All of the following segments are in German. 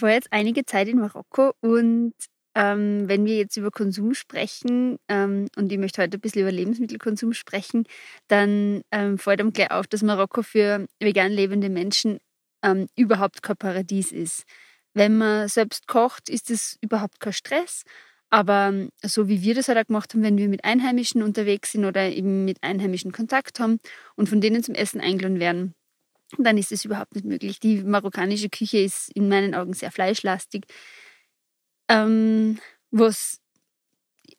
Ich war jetzt einige Zeit in Marokko und ähm, wenn wir jetzt über Konsum sprechen ähm, und ich möchte heute ein bisschen über Lebensmittelkonsum sprechen, dann ähm, fällt einem gleich auf, dass Marokko für vegan lebende Menschen ähm, überhaupt kein Paradies ist. Wenn man selbst kocht, ist es überhaupt kein Stress. Aber ähm, so wie wir das halt auch gemacht haben, wenn wir mit Einheimischen unterwegs sind oder eben mit Einheimischen Kontakt haben und von denen zum Essen eingeladen werden, dann ist es überhaupt nicht möglich. Die marokkanische Küche ist in meinen Augen sehr fleischlastig. Ähm, was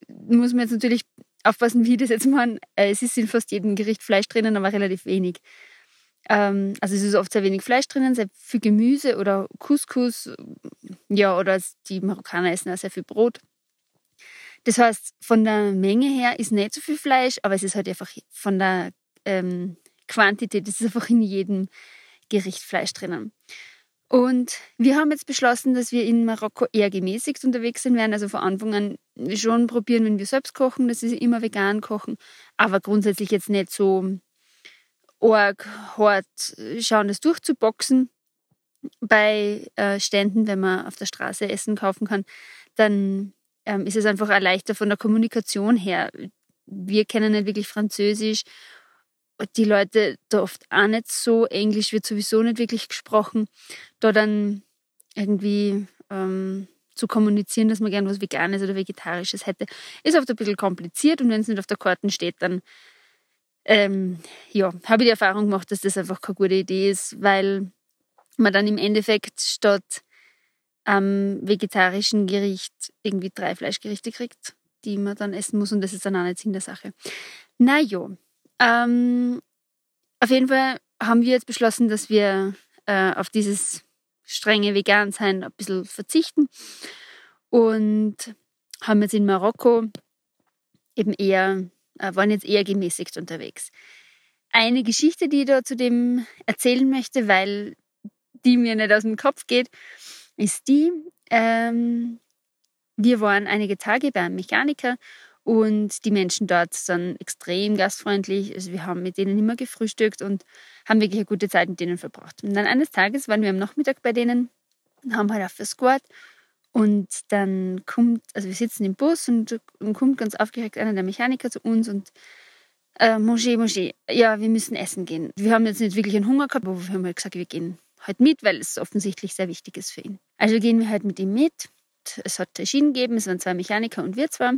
muss man jetzt natürlich aufpassen, wie das jetzt machen. Äh, es ist in fast jedem Gericht Fleisch drinnen, aber relativ wenig. Ähm, also es ist oft sehr wenig Fleisch drinnen, sehr viel Gemüse oder Couscous. Ja, oder die Marokkaner essen auch sehr viel Brot. Das heißt, von der Menge her ist nicht so viel Fleisch, aber es ist halt einfach von der ähm, Quantität, es ist einfach in jedem Gericht Fleisch drinnen. Und wir haben jetzt beschlossen, dass wir in Marokko eher gemäßigt unterwegs sein werden. Also von Anfang an schon probieren, wenn wir selbst kochen, dass wir immer vegan kochen. Aber grundsätzlich jetzt nicht so arg hart schauen, das durchzuboxen. Bei äh, Ständen, wenn man auf der Straße Essen kaufen kann, dann ähm, ist es einfach auch leichter von der Kommunikation her. Wir kennen nicht wirklich Französisch. Die Leute da oft auch nicht so. Englisch wird sowieso nicht wirklich gesprochen. Da dann irgendwie ähm, zu kommunizieren, dass man gern was Veganes oder Vegetarisches hätte, ist oft ein bisschen kompliziert. Und wenn es nicht auf der Karte steht, dann ähm, ja, habe ich die Erfahrung gemacht, dass das einfach keine gute Idee ist, weil man dann im Endeffekt statt am vegetarischen Gericht irgendwie drei Fleischgerichte kriegt, die man dann essen muss und das ist dann auch nicht Sinn der Sache. Naja, ähm, auf jeden Fall haben wir jetzt beschlossen, dass wir äh, auf dieses strenge Vegan-Sein ein bisschen verzichten und haben jetzt in Marokko eben eher, äh, waren jetzt eher gemäßigt unterwegs. Eine Geschichte, die ich da zu dem erzählen möchte, weil die mir nicht aus dem Kopf geht, ist die, ähm, wir waren einige Tage beim Mechaniker und die Menschen dort sind extrem gastfreundlich. Also wir haben mit denen immer gefrühstückt und haben wirklich eine gute Zeit mit denen verbracht. Und dann eines Tages waren wir am Nachmittag bei denen und haben halt das Squad und dann kommt, also wir sitzen im Bus und, und kommt ganz aufgeregt einer der Mechaniker zu uns und äh, Manger, manger, ja, wir müssen essen gehen. Wir haben jetzt nicht wirklich einen Hunger gehabt, aber wir haben halt gesagt, wir gehen halt mit, weil es offensichtlich sehr wichtig ist für ihn. Also gehen wir halt mit ihm mit. Es hat Taschinen gegeben, es waren zwei Mechaniker und wir zwei.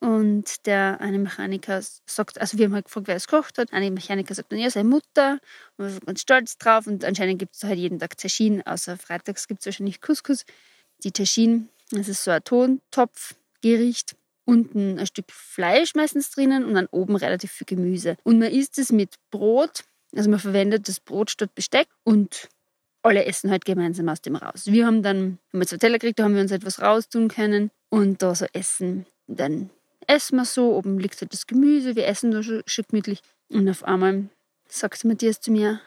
Und der eine Mechaniker sagt, also wir haben halt gefragt, wer es gekocht hat. Eine Mechaniker sagt dann, ja, seine Mutter. Und wir sind ganz stolz drauf. Und anscheinend gibt es halt jeden Tag Taschinen, außer freitags gibt es wahrscheinlich Couscous. Die Taschinen, das ist so ein Tontopfgericht. Unten ein Stück Fleisch meistens drinnen und dann oben relativ viel Gemüse. Und man isst es mit Brot also man verwendet das Brot statt Besteck und alle essen halt gemeinsam aus dem raus. Wir haben dann, wenn wir zwei Teller gekriegt, da haben wir uns etwas raustun können und da so essen. Dann essen wir so, oben liegt halt das Gemüse, wir essen da schon, schon gemütlich. Und auf einmal sagt Matthias zu mir,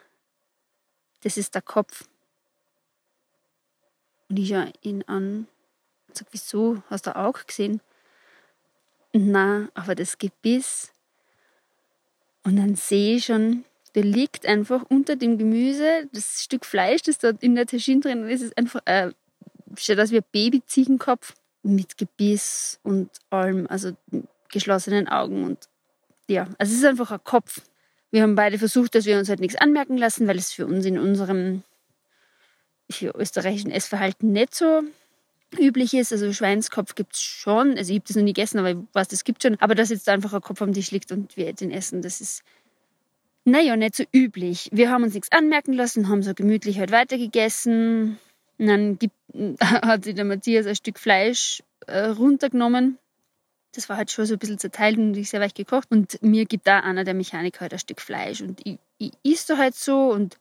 das ist der Kopf. Und ich schaue ihn an und sage, wieso? Hast du auch gesehen? Na, aber das Gebiss. Und dann sehe ich schon, der liegt einfach unter dem Gemüse, das Stück Fleisch, das da in der Taschine drin ist, ist einfach, äh, aus wie ein Babyziegenkopf mit Gebiss und allem, also geschlossenen Augen und ja, also es ist einfach ein Kopf. Wir haben beide versucht, dass wir uns halt nichts anmerken lassen, weil es für uns in unserem österreichischen Essverhalten nicht so üblich ist. Also Schweinskopf gibt es schon. Also ich habe das noch nie gegessen, aber ich weiß, das gibt schon. Aber dass jetzt einfach ein Kopf am Tisch liegt und wir den essen, das ist naja, nicht so üblich. Wir haben uns nichts anmerken lassen, haben so gemütlich halt weitergegessen. Und dann gibt, hat sich der Matthias ein Stück Fleisch äh, runtergenommen. Das war halt schon so ein bisschen zerteilt und ich sehr weich gekocht. Und mir gibt da einer der Mechaniker halt ein Stück Fleisch. Und ich, ich isst halt so und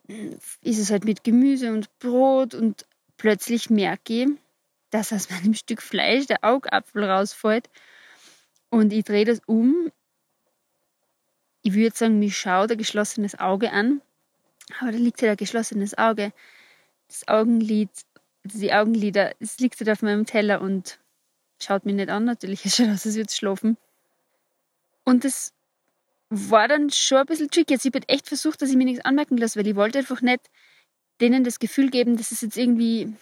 ist es halt mit Gemüse und Brot. Und plötzlich merke ich, dass aus meinem Stück Fleisch der Augapfel rausfällt. Und ich drehe das um ich würde sagen, mich schaut ein geschlossenes Auge an, aber da liegt halt ein geschlossenes Auge. Das Augenlid, die Augenlider, es liegt halt auf meinem Teller und schaut mich nicht an, natürlich. Es schaut aus, als würde es schlafen. Und das war dann schon ein bisschen tricky. Jetzt, ich habe echt versucht, dass ich mir nichts anmerken lasse, weil ich wollte einfach nicht denen das Gefühl geben, dass es jetzt irgendwie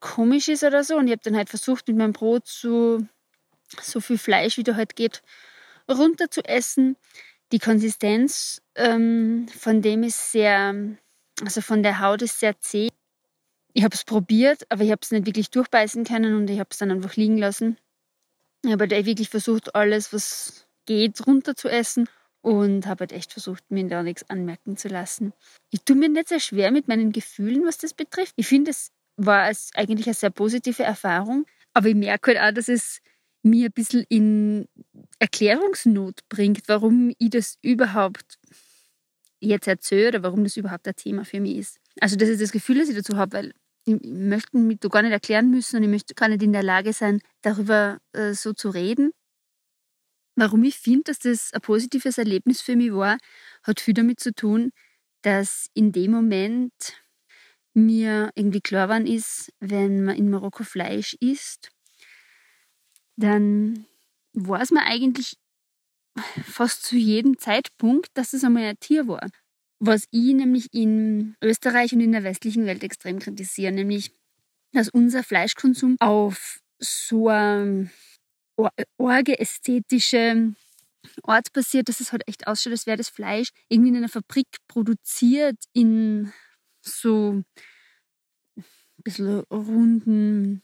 komisch ist oder so. Und ich habe dann halt versucht, mit meinem Brot so, so viel Fleisch, wie da halt geht, runter zu essen. Die Konsistenz ähm, von dem ist sehr, also von der Haut ist sehr zäh. Ich habe es probiert, aber ich habe es nicht wirklich durchbeißen können und ich habe es dann einfach liegen lassen. Ich habe halt wirklich versucht, alles, was geht, runter zu essen und habe halt echt versucht, mir da nichts anmerken zu lassen. Ich tue mir nicht sehr schwer mit meinen Gefühlen, was das betrifft. Ich finde, es war eigentlich eine sehr positive Erfahrung, aber ich merke halt auch, dass es mir ein bisschen in Erklärungsnot bringt, warum ich das überhaupt jetzt erzähle oder warum das überhaupt ein Thema für mich ist. Also das ist das Gefühl, das ich dazu habe, weil ich möchte mich da gar nicht erklären müssen und ich möchte gar nicht in der Lage sein, darüber äh, so zu reden. Warum ich finde, dass das ein positives Erlebnis für mich war, hat viel damit zu tun, dass in dem Moment mir irgendwie klar geworden ist, wenn man in Marokko Fleisch isst, dann weiß man eigentlich fast zu jedem Zeitpunkt, dass es einmal ein Tier war. Was ich nämlich in Österreich und in der westlichen Welt extrem kritisiere, nämlich, dass unser Fleischkonsum auf so eine orge ästhetische Art passiert, dass es halt echt ausschaut, als wäre das Fleisch irgendwie in einer Fabrik produziert, in so ein bisschen runden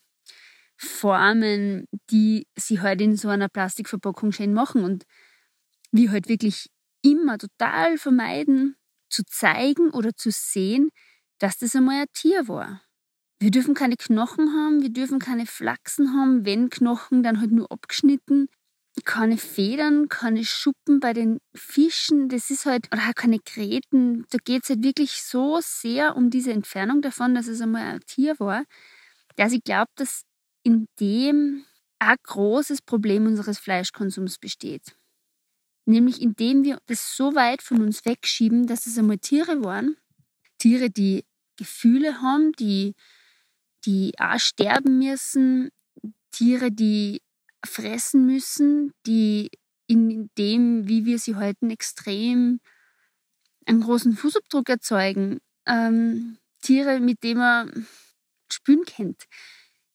Formen, die sie halt in so einer Plastikverpackung schön machen und wir halt wirklich immer total vermeiden, zu zeigen oder zu sehen, dass das einmal ein Tier war. Wir dürfen keine Knochen haben, wir dürfen keine Flachsen haben, wenn Knochen, dann halt nur abgeschnitten. Keine Federn, keine Schuppen bei den Fischen, das ist halt, oder auch keine Gräten. Da geht es halt wirklich so sehr um diese Entfernung davon, dass es einmal ein Tier war, dass ich glaube, dass in dem ein großes Problem unseres Fleischkonsums besteht. Nämlich indem wir das so weit von uns wegschieben, dass es einmal Tiere waren. Tiere, die Gefühle haben, die, die auch sterben müssen. Tiere, die fressen müssen, die in dem, wie wir sie halten, extrem einen großen Fußabdruck erzeugen. Ähm, Tiere, mit denen man spüren kennt,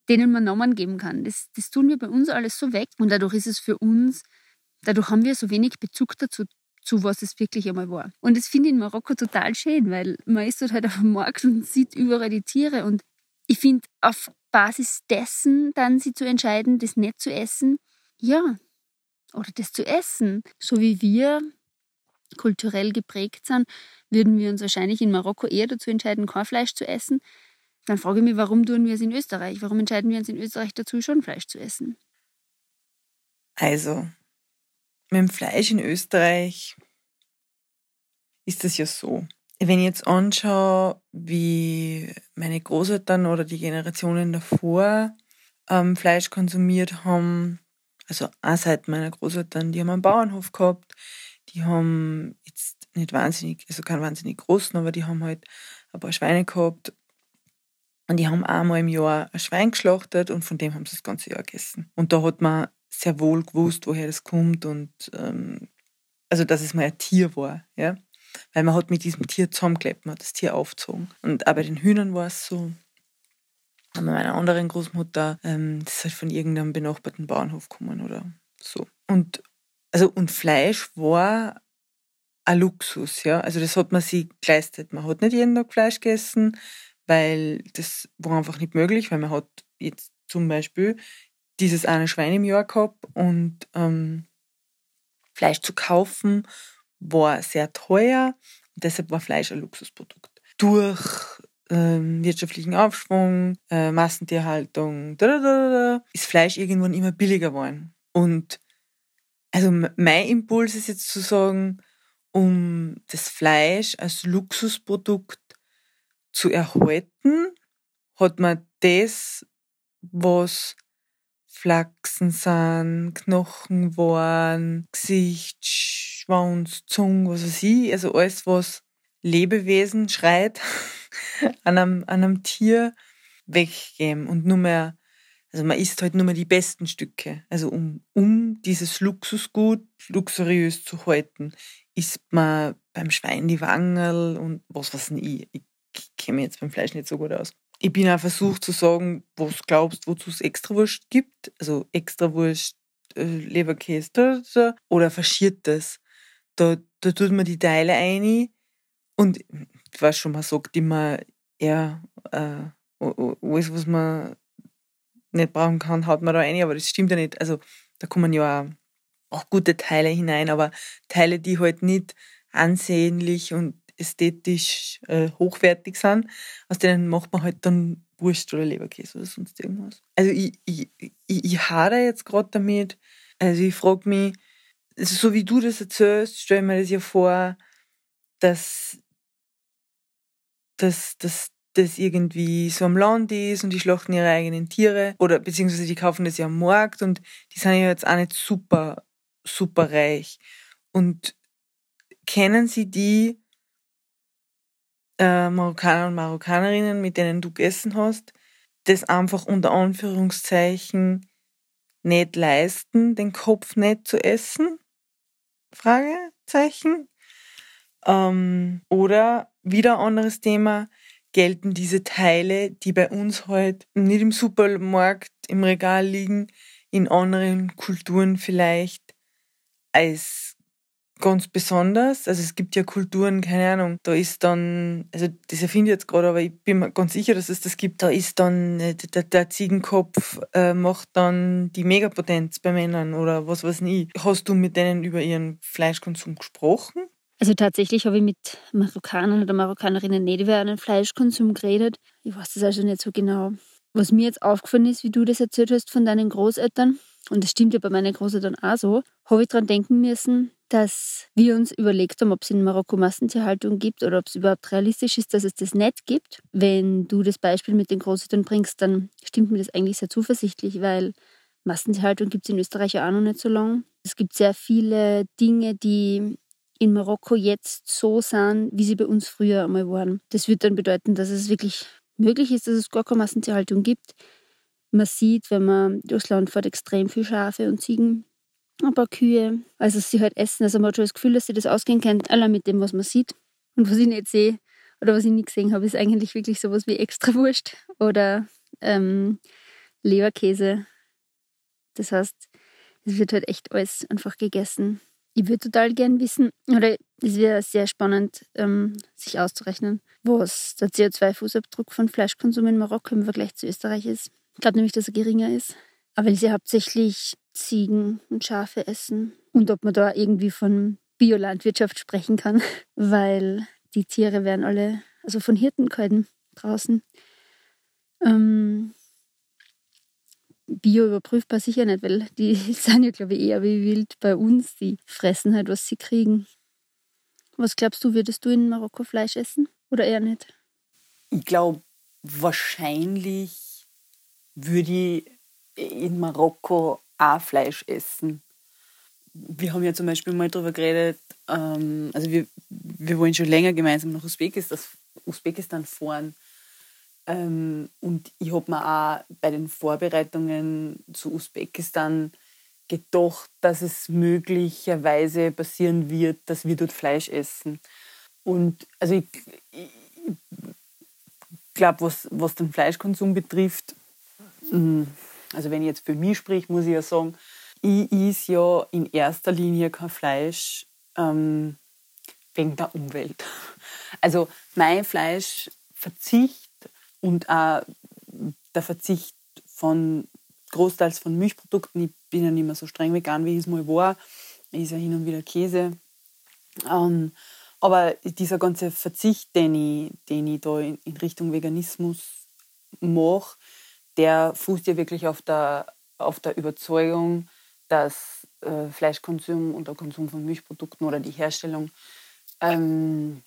denen man Namen geben kann. Das, das tun wir bei uns alles so weg und dadurch ist es für uns Dadurch haben wir so wenig Bezug dazu, zu was es wirklich einmal war. Und das finde ich in Marokko total schön, weil man ist dort halt auf dem Markt und sieht überall die Tiere. Und ich finde, auf Basis dessen dann sie zu entscheiden, das nicht zu essen, ja, oder das zu essen, so wie wir kulturell geprägt sind, würden wir uns wahrscheinlich in Marokko eher dazu entscheiden, kein Fleisch zu essen. Dann frage ich mich, warum tun wir es in Österreich? Warum entscheiden wir uns in Österreich dazu, schon Fleisch zu essen? Also, mit dem Fleisch in Österreich ist das ja so. Wenn ich jetzt anschaue, wie meine Großeltern oder die Generationen davor ähm, Fleisch konsumiert haben, also eine Seite meiner Großeltern, die haben einen Bauernhof gehabt, die haben jetzt nicht wahnsinnig, also keinen wahnsinnig großen, aber die haben halt ein paar Schweine gehabt und die haben einmal im Jahr ein Schwein geschlachtet und von dem haben sie das ganze Jahr gegessen. Und da hat man sehr wohl gewusst, woher das kommt und ähm, also dass es mal ein Tier war, ja. Weil man hat mit diesem Tier zusammengelebt, man hat das Tier aufgezogen. Und auch bei den Hühnern war es so. bei meiner anderen Großmutter, ähm, das ist halt von irgendeinem benachbarten Bauernhof gekommen oder so. Und also und Fleisch war ein Luxus, ja. Also das hat man sich geleistet. Man hat nicht jeden Tag Fleisch gegessen, weil das war einfach nicht möglich, weil man hat jetzt zum Beispiel dieses eine Schwein im Jahr gehabt und ähm, Fleisch zu kaufen war sehr teuer und deshalb war Fleisch ein Luxusprodukt. Durch ähm, wirtschaftlichen Aufschwung, äh, Massentierhaltung, ist Fleisch irgendwann immer billiger geworden. Und also mein Impuls ist jetzt zu sagen, um das Fleisch als Luxusprodukt zu erhalten, hat man das, was Flachsen sind, Knochen waren, Gesicht, Schwanz, Zunge, was weiß ich, also alles, was Lebewesen schreit an einem, an einem Tier, weggeben und nur mehr, also man isst halt nur mehr die besten Stücke. Also um, um dieses Luxusgut luxuriös zu halten, isst man beim Schwein die Wangerl und was weiß ich. Ich kenne mich jetzt beim Fleisch nicht so gut aus. Ich bin auch versucht zu sagen, was glaubst, wozu es Extrawurst gibt. Also Extrawurst, äh, Leberkäse oder Verschiertes. Da, da tut man die Teile ein und ich weiß schon, man sagt immer eher äh, alles, was man nicht brauchen kann, haut man da rein, aber das stimmt ja nicht. Also da kommen ja auch, auch gute Teile hinein, aber Teile, die halt nicht ansehnlich und ästhetisch äh, hochwertig sind, aus denen macht man halt dann Wurst oder Leberkäse oder sonst irgendwas. Also ich, ich, ich, ich hadere jetzt gerade damit. Also ich frage mich, also so wie du das erzählst, stelle ich mir das ja vor, dass, dass, dass das irgendwie so am Land ist und die schlachten ihre eigenen Tiere oder beziehungsweise die kaufen das ja am Markt und die sind ja jetzt auch nicht super, super reich. Und kennen sie die äh, Marokkaner und Marokkanerinnen, mit denen du gegessen hast, das einfach unter Anführungszeichen nicht leisten, den Kopf nicht zu essen? Fragezeichen. Ähm, oder wieder anderes Thema, gelten diese Teile, die bei uns halt nicht im Supermarkt im Regal liegen, in anderen Kulturen vielleicht als ganz besonders. Also es gibt ja Kulturen, keine Ahnung, da ist dann, also das erfinde ich jetzt gerade, aber ich bin mir ganz sicher, dass es das gibt, da ist dann äh, der, der Ziegenkopf äh, macht dann die Megapotenz bei Männern oder was weiß ich. Hast du mit denen über ihren Fleischkonsum gesprochen? Also tatsächlich habe ich mit Marokkanern oder Marokkanerinnen nicht über einen Fleischkonsum geredet. Ich weiß das also nicht so genau. Was mir jetzt aufgefallen ist, wie du das erzählt hast von deinen Großeltern, und das stimmt ja bei meinen Großeltern auch so, habe ich daran denken müssen, dass wir uns überlegt haben, ob es in Marokko Massentierhaltung gibt oder ob es überhaupt realistisch ist, dass es das nicht gibt. Wenn du das Beispiel mit den Großeltern bringst, dann stimmt mir das eigentlich sehr zuversichtlich, weil Massentierhaltung gibt es in Österreich ja auch noch nicht so lange. Es gibt sehr viele Dinge, die in Marokko jetzt so sind, wie sie bei uns früher einmal waren. Das wird dann bedeuten, dass es wirklich möglich ist, dass es gar keine Massentierhaltung gibt. Man sieht, wenn man durchs Land fährt, extrem viele Schafe und Ziegen ein paar Kühe. Also sie halt essen. Also man hat schon das Gefühl, dass sie das ausgehen können, allein mit dem, was man sieht. Und was ich nicht sehe oder was ich nicht gesehen habe, ist eigentlich wirklich sowas wie Extrawurst oder ähm, Leberkäse. Das heißt, es wird halt echt alles einfach gegessen. Ich würde total gern wissen, oder es wäre sehr spannend, ähm, sich auszurechnen, was der CO2-Fußabdruck von Fleischkonsum in Marokko im Vergleich zu Österreich ist. Ich glaube nämlich, dass er geringer ist. Aber weil sie hauptsächlich Ziegen und Schafe essen. Und ob man da irgendwie von Biolandwirtschaft sprechen kann, weil die Tiere werden alle, also von Hirten gehalten draußen. Ähm, Bio überprüfbar sicher nicht, weil die sind ja, glaube ich, eher wie wild bei uns. Die fressen halt, was sie kriegen. Was glaubst du, würdest du in Marokko Fleisch essen oder eher nicht? Ich glaube, wahrscheinlich würde ich in Marokko auch Fleisch essen. Wir haben ja zum Beispiel mal darüber geredet, ähm, also wir, wir wollen schon länger gemeinsam nach Usbekistan, Usbekistan fahren. Ähm, und ich habe mir auch bei den Vorbereitungen zu Usbekistan gedacht, dass es möglicherweise passieren wird, dass wir dort Fleisch essen. Und also ich, ich glaube, was, was den Fleischkonsum betrifft, also wenn ich jetzt für mich sprich, muss ich ja sagen, ich is ja in erster Linie kein Fleisch ähm, wegen der Umwelt. Also mein Fleischverzicht und auch der Verzicht von großteils von Milchprodukten, ich bin ja nicht mehr so streng vegan, wie ich es mal war, ich esse ja hin und wieder Käse. Ähm, aber dieser ganze Verzicht, den ich, den ich da in Richtung Veganismus mache, der fußt ja wirklich auf der, auf der Überzeugung, dass äh, Fleischkonsum und der Konsum von Milchprodukten oder die Herstellung ähm,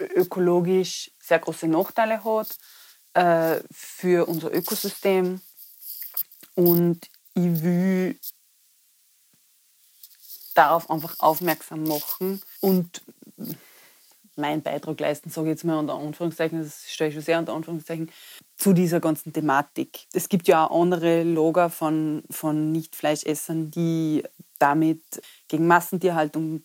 ökologisch sehr große Nachteile hat äh, für unser Ökosystem. Und ich will darauf einfach aufmerksam machen und meinen Beitrag leisten, sage ich jetzt mal unter Anführungszeichen, das stelle ich schon sehr unter Anführungszeichen, zu dieser ganzen Thematik. Es gibt ja auch andere Lager von, von Nicht-Fleischessern, die damit gegen Massentierhaltung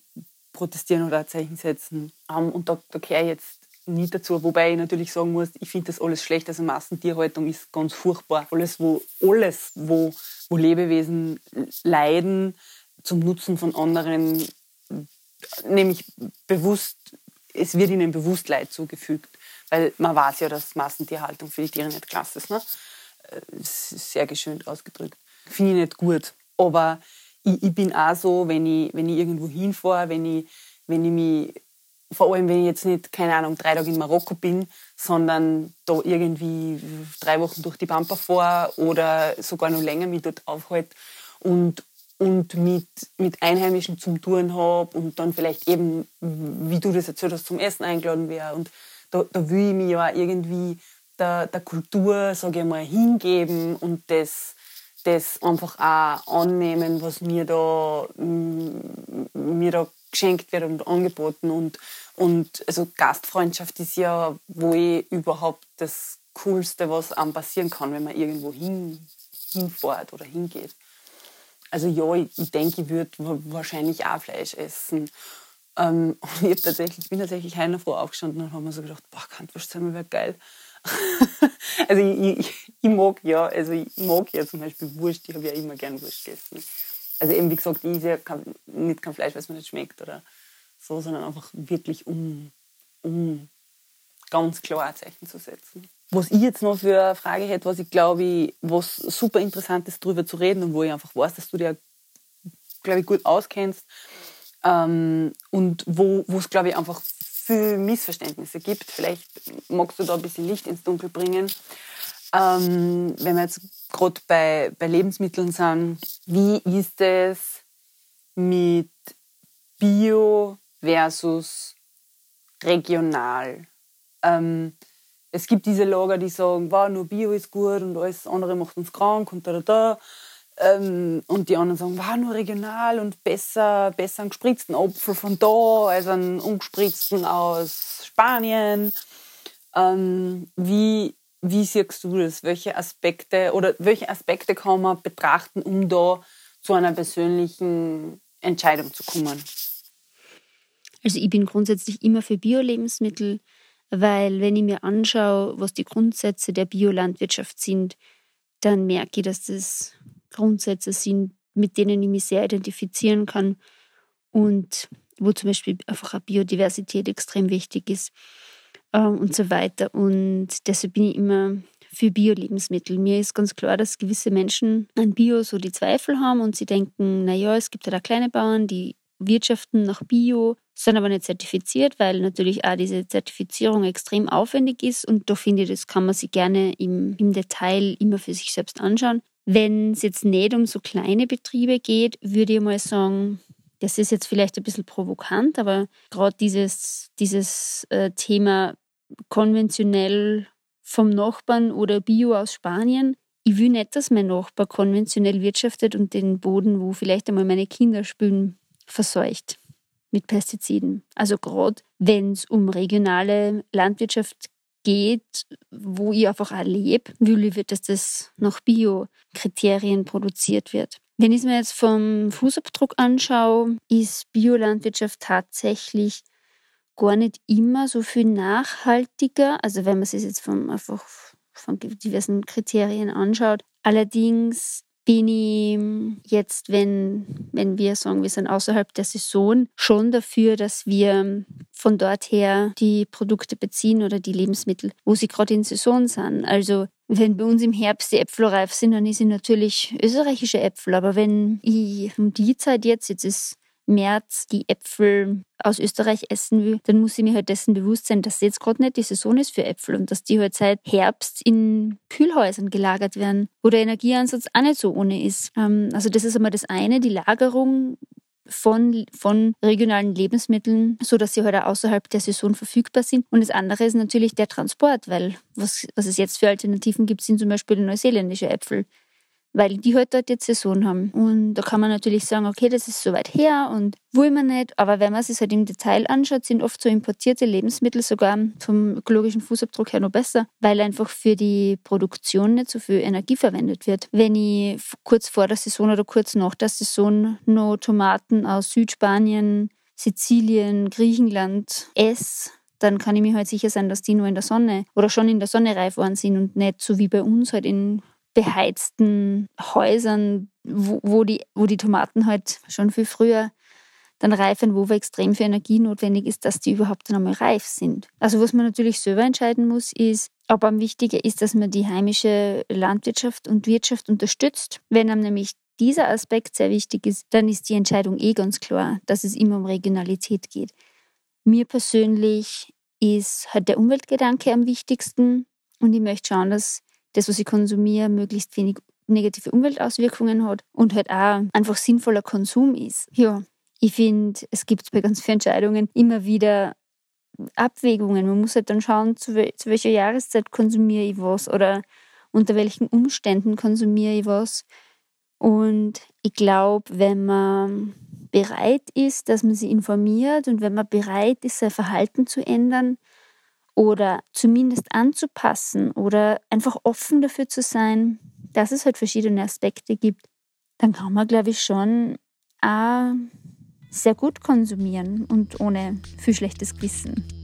protestieren oder Zeichen setzen. Und da, da gehöre ich jetzt nicht dazu. Wobei ich natürlich sagen muss, ich finde das alles schlecht. Also Massentierhaltung ist ganz furchtbar. Alles, wo, alles, wo, wo Lebewesen leiden zum Nutzen von anderen, nämlich bewusst, es wird ihnen bewusst Leid zugefügt. Weil man weiß ja, dass Massentierhaltung für die Tiere nicht klasse ist. Ne? Ist sehr geschönt ausgedrückt. Finde ich nicht gut. Aber ich, ich, bin auch so, wenn ich, wenn ich irgendwo hinfahre, wenn ich, wenn ich mich vor allem wenn ich jetzt nicht, keine Ahnung, drei Tage in Marokko bin, sondern da irgendwie drei Wochen durch die Pampa fahre oder sogar noch länger mich dort aufhalte und, und mit, mit Einheimischen zum Touren habe und dann vielleicht eben, wie du das erzählt hast, zum Essen eingeladen wäre. Und da, da will ich mich ja irgendwie der, der Kultur, sage ich mal, hingeben und das, das einfach auch annehmen, was mir da, mir da geschenkt wird und angeboten. Und, und also Gastfreundschaft ist ja wohl überhaupt das Coolste, was einem passieren kann, wenn man irgendwo hin, hinfährt oder hingeht. Also ja, ich, denke, ich würde wahrscheinlich auch Fleisch essen. Ähm, und ich, tatsächlich, bin tatsächlich einer Frau aufgestanden und habe mir so gedacht, boah, Kantwurst wäre geil. also ich, ich, ich, mag ja, also ich mag ja zum Beispiel Wurst, ich habe ja immer gern Wurst gegessen. Also eben, wie gesagt, ich ja kein, nicht kein Fleisch, weil es mir nicht schmeckt oder so, sondern einfach wirklich um, um ganz klar ein Zeichen zu setzen. Was ich jetzt noch für eine Frage hätte, was ich glaube, was super interessant ist, darüber zu reden und wo ich einfach weiß, dass du dir, glaube ich, gut auskennst ähm, und wo es, glaube ich, einfach viele Missverständnisse gibt. Vielleicht magst du da ein bisschen Licht ins Dunkel bringen. Ähm, wenn wir jetzt gerade bei, bei Lebensmitteln sind, wie ist es mit Bio versus regional? Ähm, es gibt diese Lager, die sagen, wow, nur Bio ist gut und alles andere macht uns krank und da, da, da. Ähm, und die anderen sagen, wow, nur regional und besser, besser einen gespritzten Apfel von da als einen ungespritzten aus Spanien. Ähm, wie, wie siehst du das? Welche Aspekte oder welche Aspekte kann man betrachten, um da zu einer persönlichen Entscheidung zu kommen? Also ich bin grundsätzlich immer für Bio-Lebensmittel, weil wenn ich mir anschaue, was die Grundsätze der Biolandwirtschaft sind, dann merke ich, dass das Grundsätze sind, mit denen ich mich sehr identifizieren kann und wo zum Beispiel einfach eine Biodiversität extrem wichtig ist ähm, und so weiter. Und deshalb bin ich immer für Bio-Lebensmittel. Mir ist ganz klar, dass gewisse Menschen an Bio so die Zweifel haben und sie denken, naja, es gibt ja da kleine Bauern, die wirtschaften nach Bio, sind aber nicht zertifiziert, weil natürlich auch diese Zertifizierung extrem aufwendig ist und da finde ich, das kann man sich gerne im, im Detail immer für sich selbst anschauen. Wenn es jetzt nicht um so kleine Betriebe geht, würde ich mal sagen, das ist jetzt vielleicht ein bisschen provokant, aber gerade dieses, dieses äh, Thema konventionell vom Nachbarn oder Bio aus Spanien. Ich will nicht, dass mein Nachbar konventionell wirtschaftet und den Boden, wo vielleicht einmal meine Kinder spülen, verseucht mit Pestiziden. Also gerade wenn es um regionale Landwirtschaft geht, wo ich einfach auch lebe, will ich, dass das nach Bio-Kriterien produziert wird. Wenn ich es mir jetzt vom Fußabdruck anschaue, ist Biolandwirtschaft tatsächlich gar nicht immer so viel nachhaltiger. Also wenn man sich jetzt vom, einfach von diversen Kriterien anschaut. Allerdings bin ich jetzt, wenn, wenn wir sagen, wir sind außerhalb der Saison, schon dafür, dass wir von dort her die Produkte beziehen oder die Lebensmittel, wo sie gerade in Saison sind. Also wenn bei uns im Herbst die Äpfel reif sind, dann sind natürlich österreichische Äpfel. Aber wenn ich um die Zeit jetzt, jetzt ist März die Äpfel aus Österreich essen will, dann muss ich mir halt dessen bewusst sein, dass jetzt gerade nicht die Saison ist für Äpfel und dass die halt seit Herbst in Kühlhäusern gelagert werden, wo der Energieansatz auch nicht so ohne ist. Ähm, also das ist einmal das eine, die Lagerung von, von regionalen Lebensmitteln, so dass sie halt auch außerhalb der Saison verfügbar sind. Und das andere ist natürlich der Transport, weil was, was es jetzt für Alternativen gibt, sind zum Beispiel neuseeländische Äpfel weil die halt dort jetzt Saison haben. Und da kann man natürlich sagen, okay, das ist so weit her und will man nicht. Aber wenn man sich halt im Detail anschaut, sind oft so importierte Lebensmittel sogar vom ökologischen Fußabdruck her noch besser, weil einfach für die Produktion nicht so viel Energie verwendet wird. Wenn ich kurz vor der Saison oder kurz nach der Saison noch Tomaten aus Südspanien, Sizilien, Griechenland esse, dann kann ich mir halt sicher sein, dass die nur in der Sonne oder schon in der Sonne reif worden sind und nicht so wie bei uns halt in beheizten Häusern, wo, wo, die, wo die Tomaten halt schon viel früher dann reifen, wo extrem viel Energie notwendig ist, dass die überhaupt dann einmal reif sind. Also was man natürlich selber entscheiden muss, ist, ob am wichtiger ist, dass man die heimische Landwirtschaft und Wirtschaft unterstützt. Wenn einem nämlich dieser Aspekt sehr wichtig ist, dann ist die Entscheidung eh ganz klar, dass es immer um Regionalität geht. Mir persönlich ist halt der Umweltgedanke am wichtigsten und ich möchte schauen, dass das, was ich konsumiere, möglichst wenig negative Umweltauswirkungen hat und halt auch einfach sinnvoller Konsum ist. Ja, ich finde, es gibt bei ganz vielen Entscheidungen immer wieder Abwägungen. Man muss halt dann schauen, zu, wel zu welcher Jahreszeit konsumiere ich was oder unter welchen Umständen konsumiere ich was. Und ich glaube, wenn man bereit ist, dass man sich informiert und wenn man bereit ist, sein Verhalten zu ändern oder zumindest anzupassen oder einfach offen dafür zu sein, dass es halt verschiedene Aspekte gibt, dann kann man, glaube ich, schon auch sehr gut konsumieren und ohne viel schlechtes Gewissen.